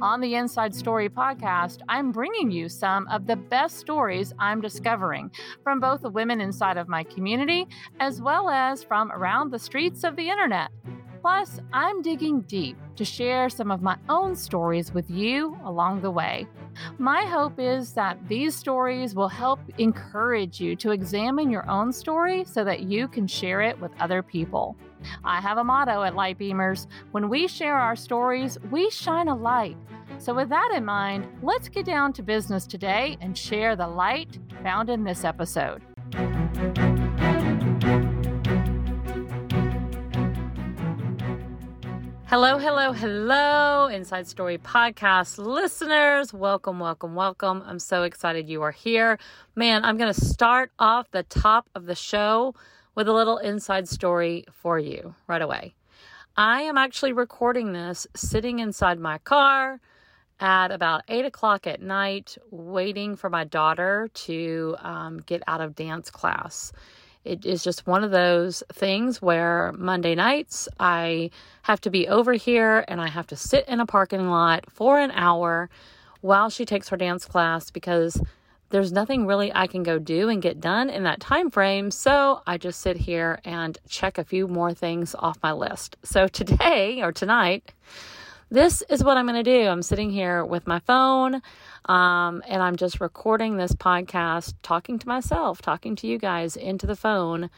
On the Inside Story podcast, I'm bringing you some of the best stories I'm discovering from both the women inside of my community as well as from around the streets of the internet. Plus, I'm digging deep to share some of my own stories with you along the way. My hope is that these stories will help encourage you to examine your own story so that you can share it with other people. I have a motto at Lightbeamers when we share our stories, we shine a light. So, with that in mind, let's get down to business today and share the light found in this episode. Hello, hello, hello, Inside Story Podcast listeners. Welcome, welcome, welcome. I'm so excited you are here. Man, I'm going to start off the top of the show with a little inside story for you right away. I am actually recording this sitting inside my car at about eight o'clock at night, waiting for my daughter to um, get out of dance class. It is just one of those things where Monday nights I have to be over here and I have to sit in a parking lot for an hour while she takes her dance class because there's nothing really I can go do and get done in that time frame. So I just sit here and check a few more things off my list. So today or tonight, this is what I'm going to do. I'm sitting here with my phone um, and I'm just recording this podcast, talking to myself, talking to you guys into the phone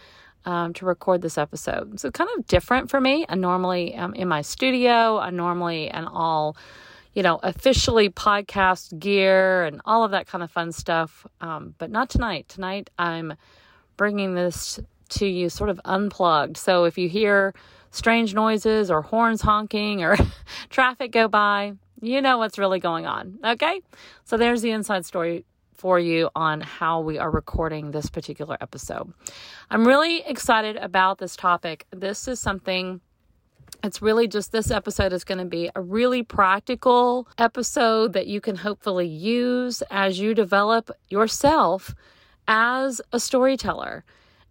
um, to record this episode. So, kind of different for me. I normally am in my studio, I normally am all, you know, officially podcast gear and all of that kind of fun stuff. Um, but not tonight. Tonight, I'm bringing this to you sort of unplugged. So, if you hear, strange noises or horns honking or traffic go by, you know what's really going on. Okay? So there's the inside story for you on how we are recording this particular episode. I'm really excited about this topic. This is something it's really just this episode is going to be a really practical episode that you can hopefully use as you develop yourself as a storyteller.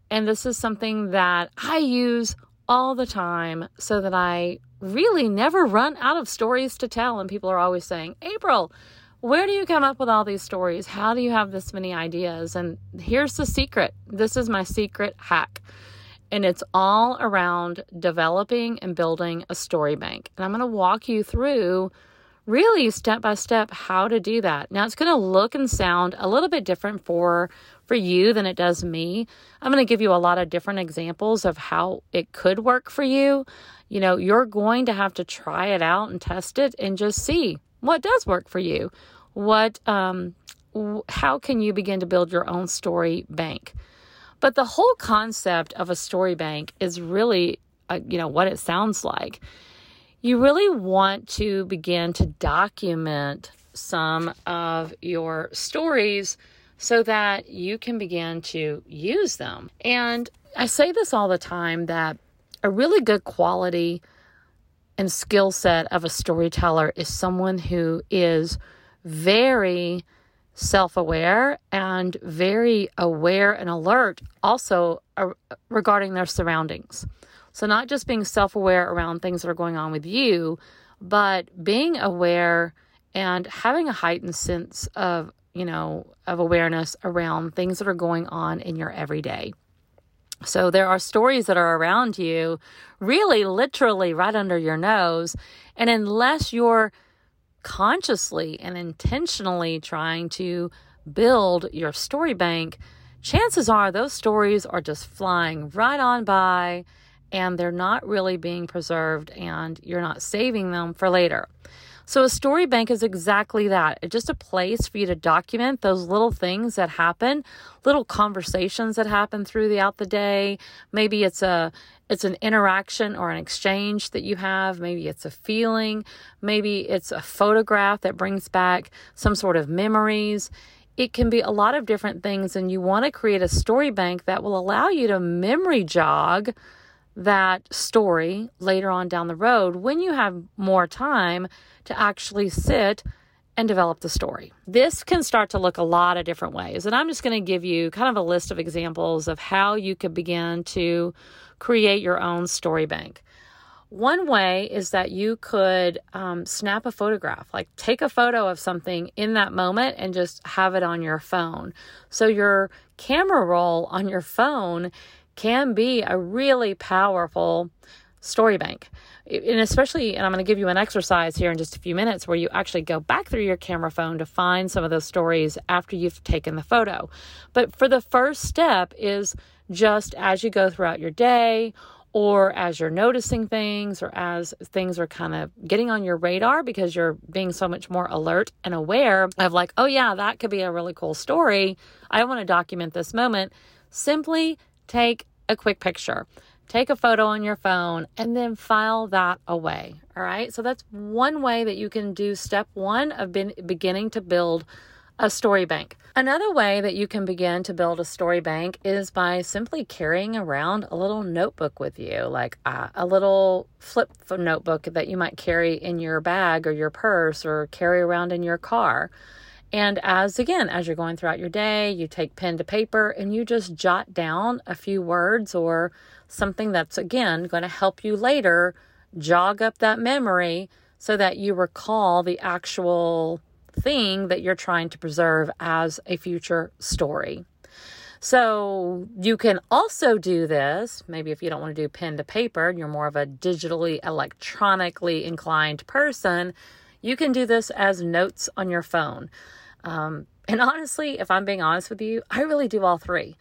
And this is something that I use all the time so that I really never run out of stories to tell. And people are always saying, April, where do you come up with all these stories? How do you have this many ideas? And here's the secret this is my secret hack. And it's all around developing and building a story bank. And I'm going to walk you through really step by step how to do that. Now it's going to look and sound a little bit different for for you than it does me. I'm going to give you a lot of different examples of how it could work for you. You know, you're going to have to try it out and test it and just see what does work for you. What um how can you begin to build your own story bank? But the whole concept of a story bank is really uh, you know what it sounds like you really want to begin to document some of your stories so that you can begin to use them. And I say this all the time that a really good quality and skill set of a storyteller is someone who is very self aware and very aware and alert also uh, regarding their surroundings. So, not just being self aware around things that are going on with you, but being aware and having a heightened sense of, you know, of awareness around things that are going on in your everyday. So, there are stories that are around you, really literally right under your nose. And unless you're consciously and intentionally trying to build your story bank, chances are those stories are just flying right on by and they're not really being preserved and you're not saving them for later. So, a story bank is exactly that. It's just a place for you to document those little things that happen, little conversations that happen throughout the day. Maybe it's a it's an interaction or an exchange that you have. Maybe it's a feeling. Maybe it's a photograph that brings back some sort of memories. it can be a lot of different things, and you want to create a story bank that will allow you to memory jog that story later on down the road when you have more time to actually sit and develop the story. This can start to look a lot of different ways. And I'm just going to give you kind of a list of examples of how you could begin to create your own story bank. One way is that you could um, snap a photograph, like take a photo of something in that moment and just have it on your phone. So your camera roll on your phone can be a really powerful story bank. And especially, and I'm going to give you an exercise here in just a few minutes where you actually go back through your camera phone to find some of those stories after you've taken the photo. But for the first step is just as you go throughout your day or as you're noticing things or as things are kind of getting on your radar because you're being so much more alert and aware of like, oh yeah, that could be a really cool story. I want to document this moment. Simply take a quick picture. Take a photo on your phone and then file that away. All right. So that's one way that you can do step one of beginning to build a story bank. Another way that you can begin to build a story bank is by simply carrying around a little notebook with you, like uh, a little flip notebook that you might carry in your bag or your purse or carry around in your car. And as again, as you're going throughout your day, you take pen to paper and you just jot down a few words or something that's again going to help you later jog up that memory so that you recall the actual thing that you're trying to preserve as a future story. So you can also do this, maybe if you don't want to do pen to paper and you're more of a digitally, electronically inclined person, you can do this as notes on your phone. Um, and honestly, if I'm being honest with you, I really do all three.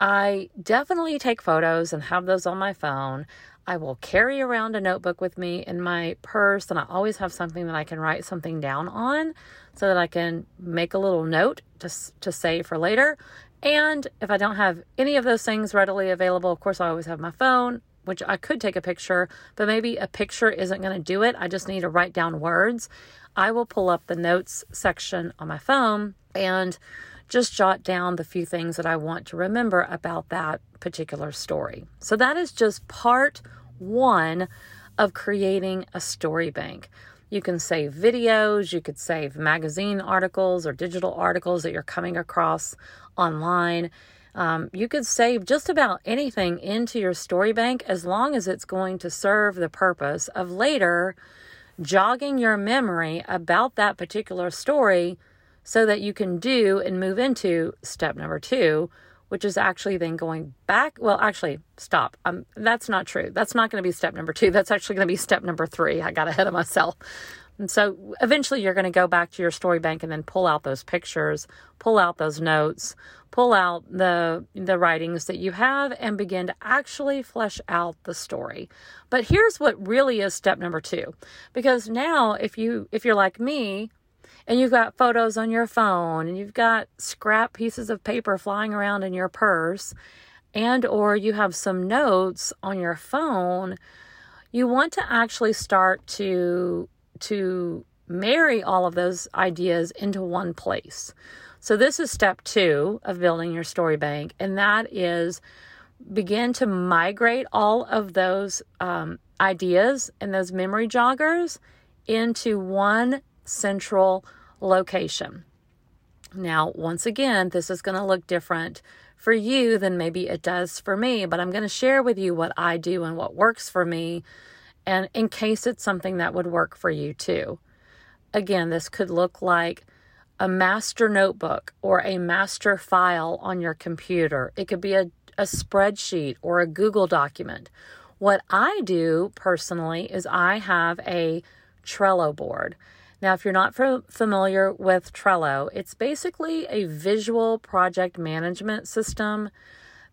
I definitely take photos and have those on my phone. I will carry around a notebook with me in my purse, and I always have something that I can write something down on so that I can make a little note to, to save for later. And if I don't have any of those things readily available, of course, I always have my phone, which I could take a picture, but maybe a picture isn't going to do it. I just need to write down words. I will pull up the notes section on my phone and just jot down the few things that I want to remember about that particular story. So that is just part one of creating a story bank. You can save videos, you could save magazine articles or digital articles that you're coming across online. Um, you could save just about anything into your story bank as long as it's going to serve the purpose of later jogging your memory about that particular story so that you can do and move into step number two, which is actually then going back. Well, actually, stop. Um, that's not true. That's not going to be step number two. That's actually going to be step number three. I got ahead of myself. And so eventually you're going to go back to your story bank and then pull out those pictures, pull out those notes, pull out the the writings that you have and begin to actually flesh out the story. But here's what really is step number 2. Because now if you if you're like me and you've got photos on your phone and you've got scrap pieces of paper flying around in your purse and or you have some notes on your phone, you want to actually start to to marry all of those ideas into one place. So, this is step two of building your story bank, and that is begin to migrate all of those um, ideas and those memory joggers into one central location. Now, once again, this is going to look different for you than maybe it does for me, but I'm going to share with you what I do and what works for me and in case it's something that would work for you too. Again, this could look like a master notebook or a master file on your computer. It could be a, a spreadsheet or a Google document. What I do personally is I have a Trello board. Now, if you're not familiar with Trello, it's basically a visual project management system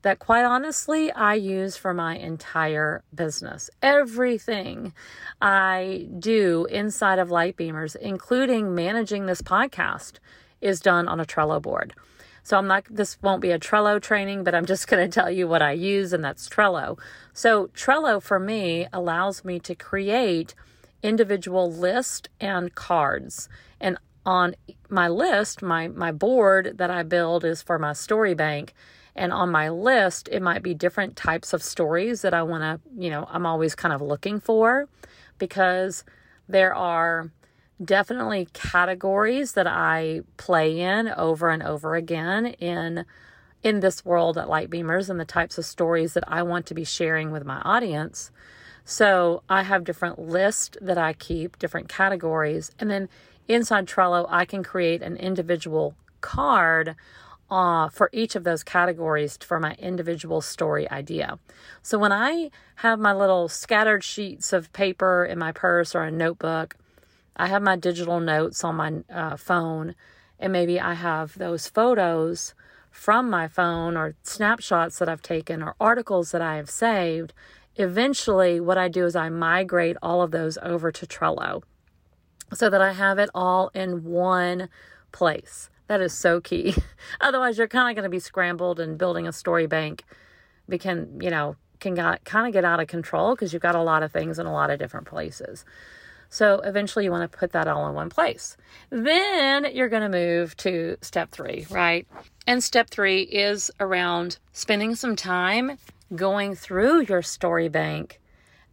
that quite honestly I use for my entire business. Everything I do inside of Lightbeamers, including managing this podcast, is done on a Trello board. So I'm not this won't be a Trello training, but I'm just going to tell you what I use and that's Trello. So Trello for me allows me to create individual list and cards. And on my list, my my board that I build is for my story bank. And on my list, it might be different types of stories that I want to, you know, I'm always kind of looking for because there are definitely categories that I play in over and over again in in this world at Lightbeamers and the types of stories that I want to be sharing with my audience. So I have different lists that I keep, different categories, and then inside Trello I can create an individual card uh, for each of those categories for my individual story idea. So when I have my little scattered sheets of paper in my purse or a notebook, I have my digital notes on my uh, phone, and maybe I have those photos from my phone or snapshots that I've taken or articles that I have saved. Eventually, what I do is I migrate all of those over to Trello so that I have it all in one place. That is so key. Otherwise, you're kind of going to be scrambled and building a story bank can, you know, can kind of get out of control because you've got a lot of things in a lot of different places. So eventually you want to put that all in one place. Then you're going to move to step three, right? And step three is around spending some time going through your story bank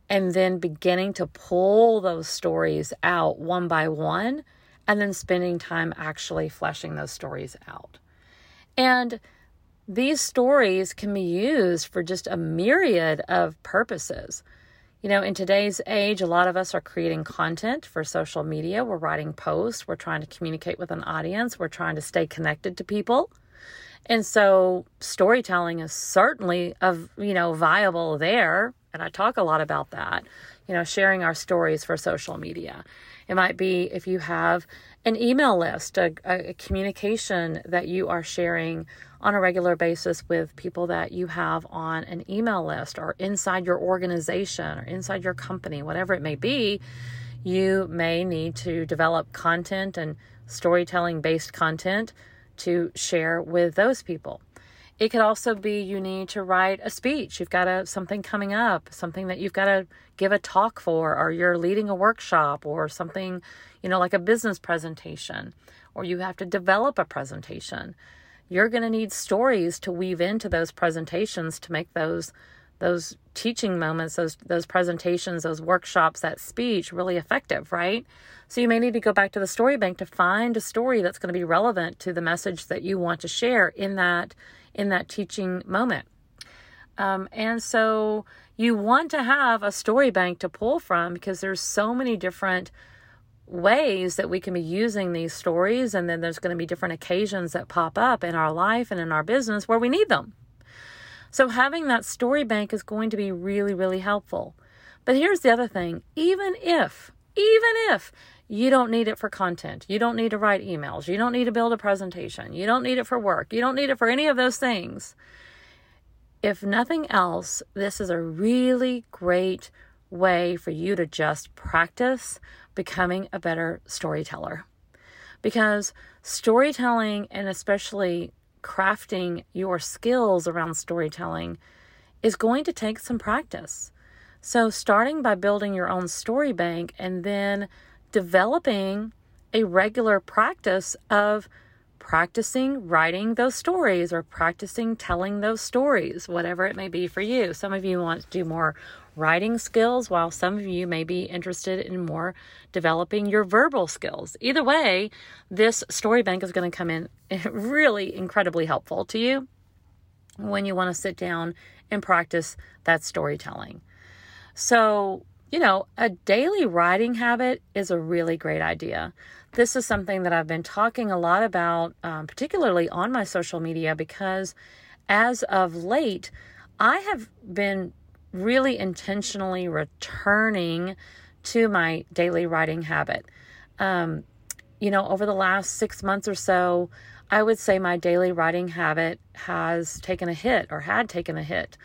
and then beginning to pull those stories out one by one and then spending time actually fleshing those stories out. And these stories can be used for just a myriad of purposes. You know, in today's age, a lot of us are creating content for social media. We're writing posts. We're trying to communicate with an audience. We're trying to stay connected to people. And so storytelling is certainly of, you know, viable there. And I talk a lot about that, you know, sharing our stories for social media. It might be if you have an email list, a, a communication that you are sharing on a regular basis with people that you have on an email list or inside your organization or inside your company, whatever it may be, you may need to develop content and storytelling based content to share with those people. It could also be you need to write a speech. You've got a, something coming up, something that you've got to give a talk for, or you're leading a workshop, or something, you know, like a business presentation, or you have to develop a presentation you're going to need stories to weave into those presentations to make those those teaching moments those those presentations those workshops that speech really effective right so you may need to go back to the story bank to find a story that's going to be relevant to the message that you want to share in that in that teaching moment um, and so you want to have a story bank to pull from because there's so many different ways that we can be using these stories, and then there's going to be different occasions that pop up in our life and in our business where we need them. So, having that story bank is going to be really, really helpful. But here's the other thing even if, even if you don't need it for content, you don't need to write emails, you don't need to build a presentation, you don't need it for work, you don't need it for any of those things. If nothing else, this is a really great way for you to just practice becoming a better storyteller. Because storytelling and especially crafting your skills around storytelling is going to take some practice. So, starting by building your own story bank and then developing a regular practice of practicing writing those stories or practicing telling those stories, whatever it may be for you. Some of you want to do more writing skills, while some of you may be interested in more developing your verbal skills. Either way, this story bank is going to come in really incredibly helpful to you when you want to sit down and practice that storytelling. So, you know, a daily writing habit is a really great idea. This is something that I've been talking a lot about, um, particularly on my social media, because as of late, I have been really intentionally returning to my daily writing habit. Um, you know, over the last six months or so, I would say my daily writing habit has taken a hit or had taken a hit.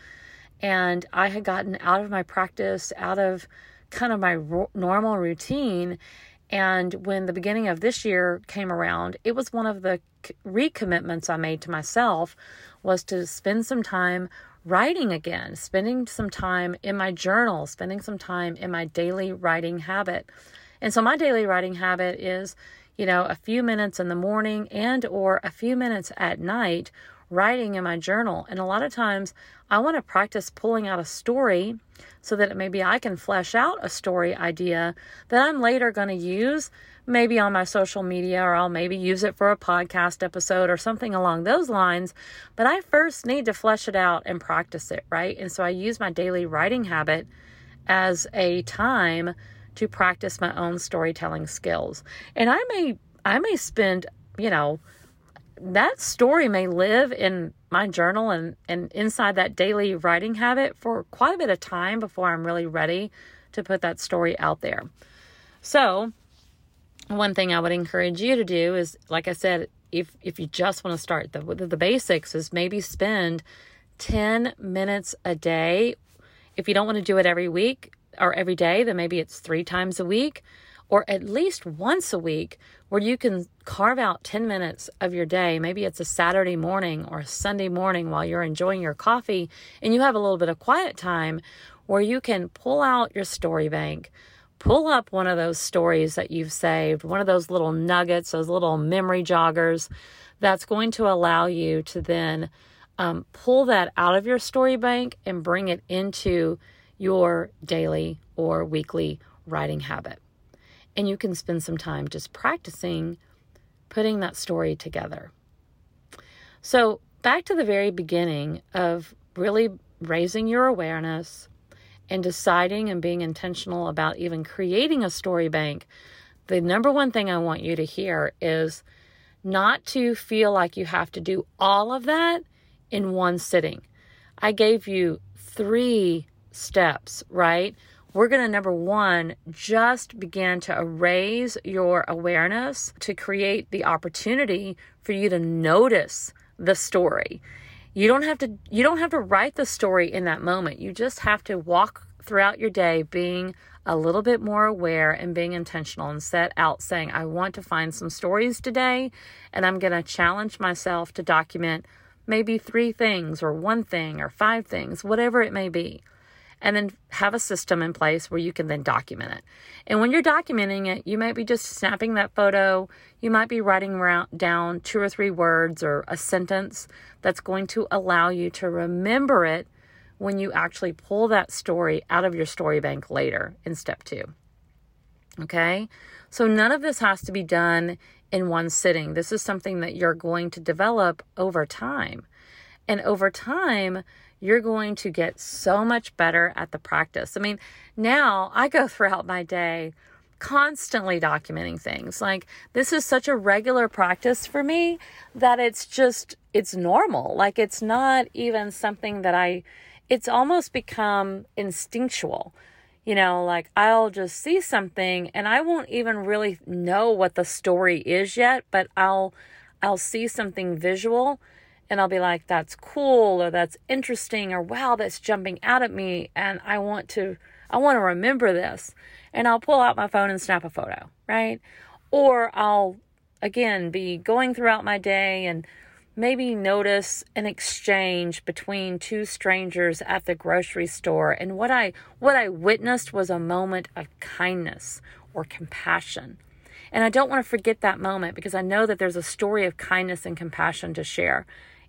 And I had gotten out of my practice, out of kind of my ro- normal routine. And when the beginning of this year came around, it was one of the recommitments I made to myself was to spend some time writing again, spending some time in my journal, spending some time in my daily writing habit. And so my daily writing habit is, you know, a few minutes in the morning and or a few minutes at night writing in my journal. And a lot of times I want to practice pulling out a story so that maybe I can flesh out a story idea that I'm later going to use maybe on my social media or I'll maybe use it for a podcast episode or something along those lines. But I first need to flesh it out and practice it, right? And so I use my daily writing habit as a time to practice my own storytelling skills. And I may I may spend, you know, that story may live in my journal and, and inside that daily writing habit for quite a bit of time before I'm really ready to put that story out there. So, one thing I would encourage you to do is, like I said, if if you just want to start the the basics, is maybe spend ten minutes a day. If you don't want to do it every week or every day, then maybe it's three times a week or at least once a week where you can carve out 10 minutes of your day. Maybe it's a Saturday morning or a Sunday morning while you're enjoying your coffee and you have a little bit of quiet time where you can pull out your story bank, pull up one of those stories that you've saved, one of those little nuggets, those little memory joggers that's going to allow you to then um, pull that out of your story bank and bring it into your daily or weekly writing habit and you can spend some time just practicing putting that story together. So, back to the very beginning of really raising your awareness and deciding and being intentional about even creating a story bank, the number one thing I want you to hear is not to feel like you have to do all of that in one sitting. I gave you three steps, right? we're going to number one, just begin to raise your awareness to create the opportunity for you to notice the story. You don't have to you don't have to write the story in that moment. You just have to walk throughout your day being a little bit more aware and being intentional and set out saying I want to find some stories today and I'm going to challenge myself to document maybe 3 things or one thing or 5 things, whatever it may be and then have a system in place where you can then document it. And when you're documenting it, you might be just snapping that photo, you might be writing down two or three words or a sentence that's going to allow you to remember it when you actually pull that story out of your story bank later in step two. Okay? So none of this has to be done in one sitting. This is something that you're going to develop over time. And over time, you're going to get so much better at the practice. I mean, now I go throughout my day constantly documenting things. Like this is such a regular practice for me that it's just it's normal. Like it's not even something that I it's almost become instinctual. You know, like I'll just see something and I won't even really know what the story is yet, but I'll I'll see something visual and I'll be like, that's cool or that's interesting or wow, that's jumping out at me and I want to I want to remember this. And I'll pull out my phone and snap a photo, right? Or I'll again be going throughout my day and maybe notice an exchange between two strangers at the grocery store and what I what I witnessed was a moment of kindness or compassion. And I don't want to forget that moment because I know that there's a story of kindness and compassion to share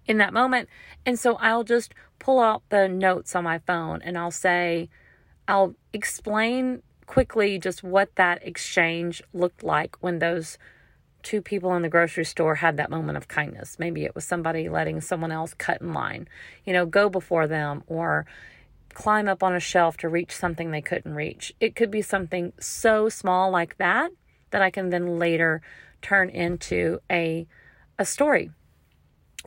in that moment. And so I'll just pull out the notes on my phone and I'll say, I'll explain quickly just what that exchange looked like when those two people in the grocery store had that moment of kindness. Maybe it was somebody letting someone else cut in line, you know, go before them or climb up on a shelf to reach something they couldn't reach. It could be something so small like that that I can then later turn into a a story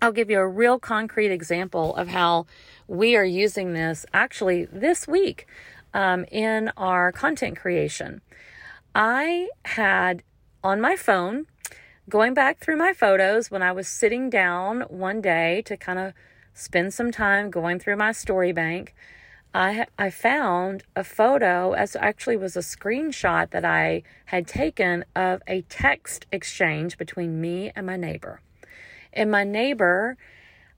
I'll give you a real concrete example of how we are using this actually this week um, in our content creation. I had on my phone, going back through my photos when I was sitting down one day to kind of spend some time going through my story bank. I I found a photo as actually was a screenshot that I had taken of a text exchange between me and my neighbor. And my neighbor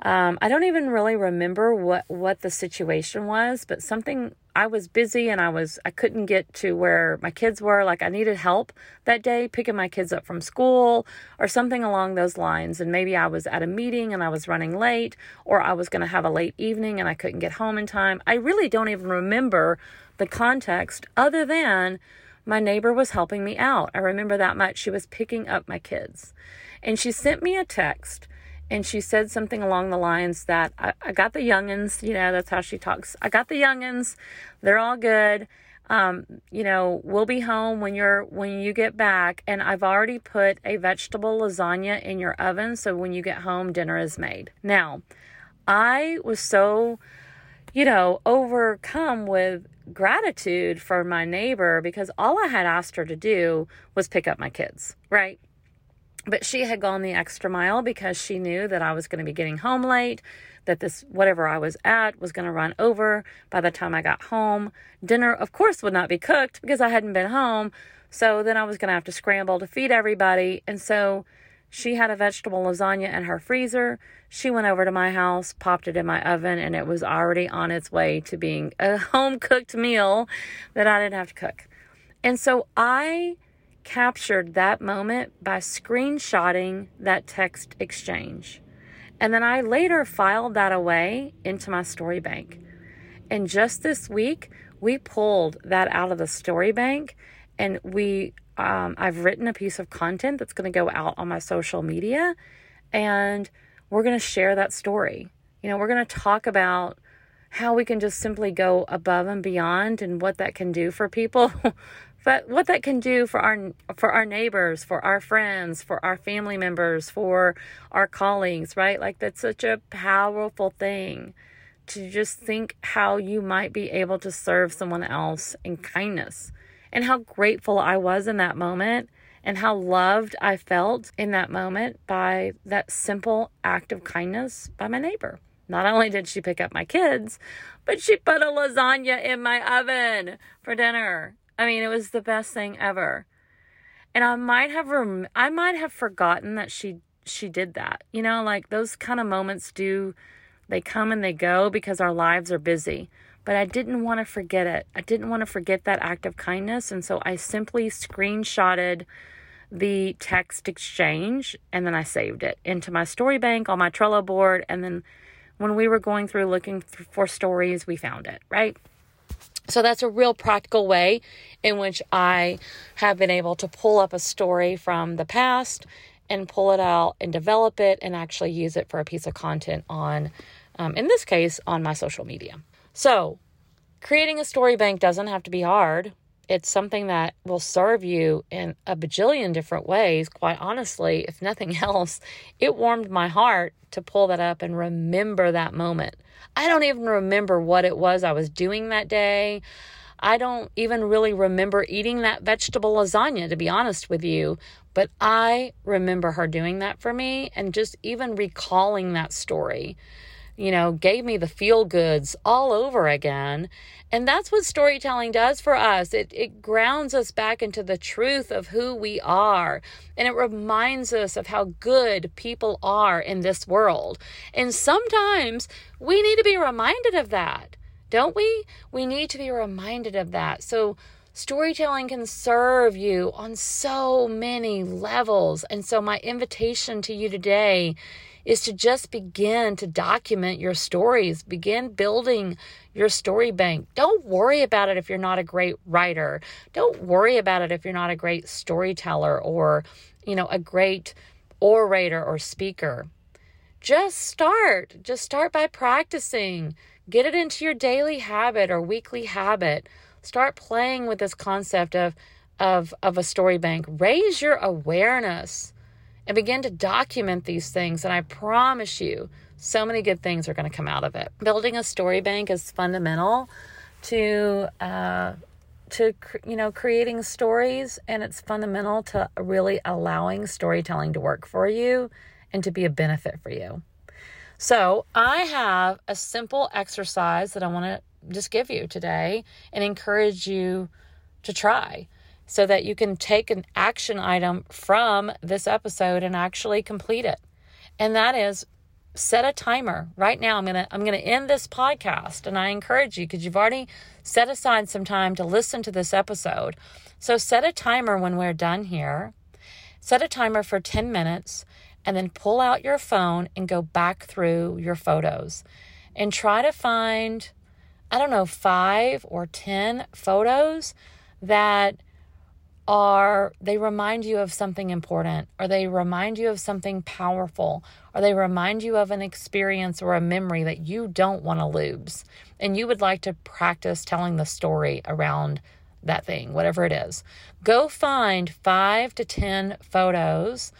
Um, I don't even really remember what what the situation was, but something I was busy and I was I couldn't get to where my kids were. Like I needed help that day picking my kids up from school or something along those lines. And maybe I was at a meeting and I was running late, or I was going to have a late evening and I couldn't get home in time. I really don't even remember the context other than my neighbor was helping me out. I remember that much. She was picking up my kids. And she sent me a text and she said something along the lines that I, I got the youngins, you know, that's how she talks. I got the youngins. They're all good. Um, you know, we'll be home when you're when you get back and I've already put a vegetable lasagna in your oven so when you get home dinner is made. Now, I was so you know, overcome with gratitude for my neighbor because all I had asked her to do was pick up my kids, right? But she had gone the extra mile because she knew that I was going to be getting home late, that this, whatever I was at, was going to run over by the time I got home. Dinner, of course, would not be cooked because I hadn't been home. So then I was going to have to scramble to feed everybody. And so she had a vegetable lasagna in her freezer. She went over to my house, popped it in my oven, and it was already on its way to being a home cooked meal that I didn't have to cook. And so I captured that moment by screenshotting that text exchange. And then I later filed that away into my story bank. And just this week, we pulled that out of the story bank and we um, I've written a piece of content that's going to go out on my social media and we're going to share that story. You know, we're going to talk about how we can just simply go above and beyond and what that can do for people but what that can do for our for our neighbors for our friends for our family members for our colleagues right like that's such a powerful thing to just think how you might be able to serve someone else in kindness and how grateful I was in that moment and how loved I felt in that moment by that simple act of kindness by my neighbor. Not only did she pick up my kids, but she put a lasagna in my oven for dinner. I mean, it was the best thing ever. And I might have rem- I might have forgotten that she she did that. You know, like those kind of moments do they come and they go because our lives are busy. But I didn't want to forget it. I didn't want to forget that act of kindness, and so I simply screenshotted the text exchange and then I saved it into my story bank on my Trello board and then when we were going through looking for stories, we found it, right? So that's a real practical way in which I have been able to pull up a story from the past and pull it out and develop it and actually use it for a piece of content on, um, in this case, on my social media. So creating a story bank doesn't have to be hard. It's something that will serve you in a bajillion different ways. Quite honestly, if nothing else, it warmed my heart to pull that up and remember that moment. I don't even remember what it was I was doing that day. I don't even really remember eating that vegetable lasagna, to be honest with you. But I remember her doing that for me and just even recalling that story, you know, gave me the feel goods all over again. And that's what storytelling does for us. It, it grounds us back into the truth of who we are. And it reminds us of how good people are in this world. And sometimes we need to be reminded of that, don't we? We need to be reminded of that. So, storytelling can serve you on so many levels. And so, my invitation to you today is to just begin to document your stories, begin building your story bank. Don't worry about it if you're not a great writer. Don't worry about it if you're not a great storyteller or, you know, a great orator or speaker. Just start. Just start by practicing. Get it into your daily habit or weekly habit. Start playing with this concept of of of a story bank. Raise your awareness and begin to document these things. And I promise you, so many good things are going to come out of it. Building a story bank is fundamental to uh, to you know creating stories, and it's fundamental to really allowing storytelling to work for you and to be a benefit for you. So I have a simple exercise that I want to just give you today and encourage you to try so that you can take an action item from this episode and actually complete it. And that is set a timer right now. I'm going to I'm going to end this podcast and I encourage you because you've already set aside some time to listen to this episode. So set a timer when we're done here. Set a timer for 10 minutes and then pull out your phone and go back through your photos and try to find I don't know 5 or 10 photos that are they remind you of something important or they remind you of something powerful or they remind you of an experience or a memory that you don't want to lose. And you would like to practice telling the story around that thing whatever it is. Go find 5 to 10 photos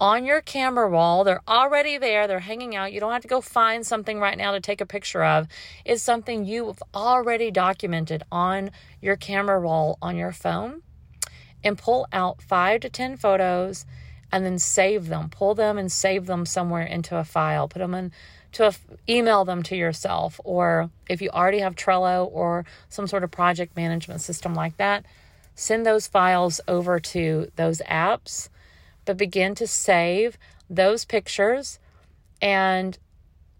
on your camera roll they're already there. They're hanging out. You don't have to go find something right now to take a picture of. It's something you've already documented on your camera roll on your phone and pull out five to 10 photos and then save them. Pull them and save them somewhere into a file. Put them in to a, email them to yourself or if you already have Trello or some sort of project management system like that, send those files over to those apps, but begin to save those pictures and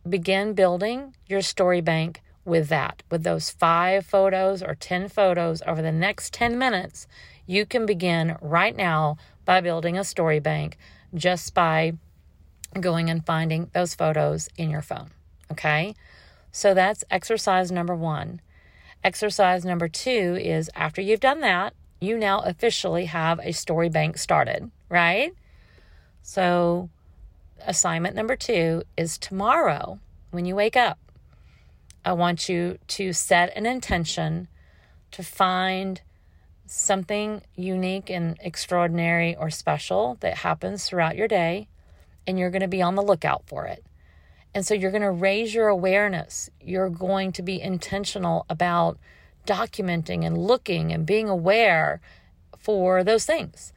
begin building your story bank with that. With those 5 photos or 10 photos over the next 10 minutes, you can begin right now by building a story bank just by going and finding those photos in your phone. Okay? So that's exercise number one. Exercise number two is after you've done that, you now officially have a story bank started, right? So, assignment number two is tomorrow when you wake up. I want you to set an intention to find something unique and extraordinary or special that happens throughout your day, and you're going to be on the lookout for it. And so you're going to raise your awareness. You're going to be intentional about documenting and looking and being aware for those things.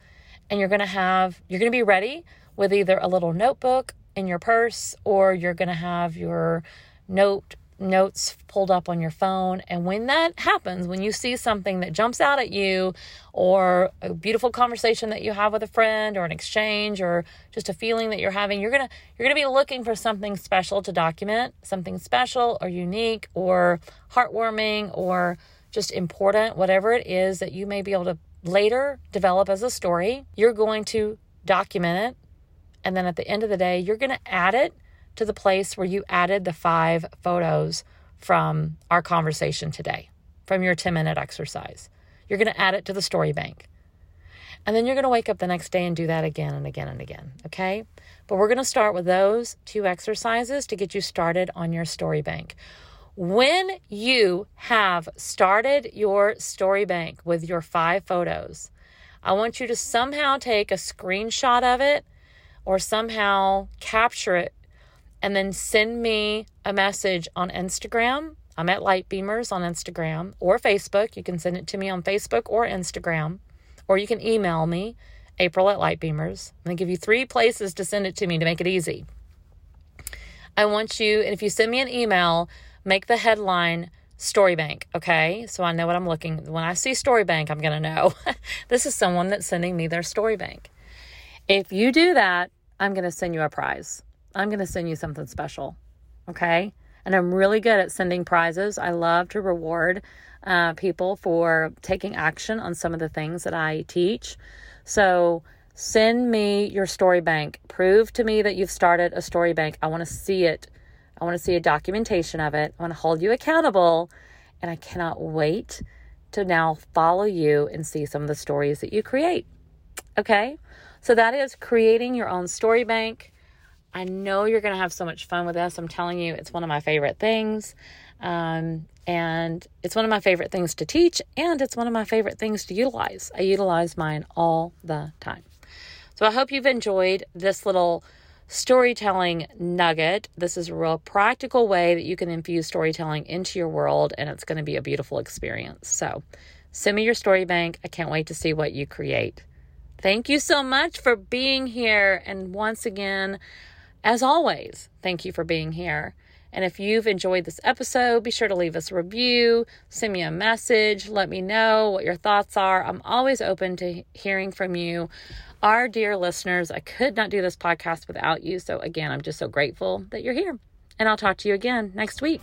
And you're going to have, you're going to be ready with either a little notebook in your purse or you're going to have your note notes pulled up on your phone. And when that happens, when you see something that jumps out at you, or a beautiful conversation that you have with a friend, or an exchange, or just a feeling that you're having, you're gonna you're gonna be looking for something special to document, something special or unique or heartwarming or just important, whatever it is that you may be able to later develop as a story. You're going to document it. And then at the end of the day, you're to add it to the place where you added the five photos from our conversation today, from your 10 minute exercise. You're going to add it to the story bank. And then you're going to wake up the next day and do that again and again and again. Okay. But we're going to start with those two exercises to get you started on your story bank. When you have started your story bank with your five photos, I want you to somehow take a screenshot of it or somehow capture it and then send me a message on Instagram. I'm at Lightbeamers on Instagram or Facebook. You can send it to me on Facebook or Instagram, or you can email me, April at Lightbeamers. I'm going to give you three places to send it to me to make it easy. I want you, and if you send me an email, make the headline Story Bank, okay? So I know what I'm looking. When I see Story Bank, I'm going to know this is someone that's sending me their Story Bank. If you do that, I'm going to send you a prize. I'm going to send you something special. Okay. And I'm really good at sending prizes. I love to reward uh, people for taking action on some of the things that I teach. So send me your story bank. Prove to me that you've started a story bank. I want to see it. I want to see a documentation of it. I want to hold you accountable. And I cannot wait to now follow you and see some of the stories that you create. Okay. So that is creating your own story bank. I know you're going to have so much fun with this. I'm telling you, it's one of my favorite things. Um, and it's one of my favorite things to teach, and it's one of my favorite things to utilize. I utilize mine all the time. So I hope you've enjoyed this little storytelling nugget. This is a real practical way that you can infuse storytelling into your world, and it's going to be a beautiful experience. So send me your story bank. I can't wait to see what you create. Thank you so much for being here. And once again, as always, thank you for being here. And if you've enjoyed this episode, be sure to leave us a review, send me a message, let me know what your thoughts are. I'm always open to hearing from you Our dear listeners, I could not do this podcast without you. So, again, I'm just so grateful that you're here. And I'll talk to you again next week.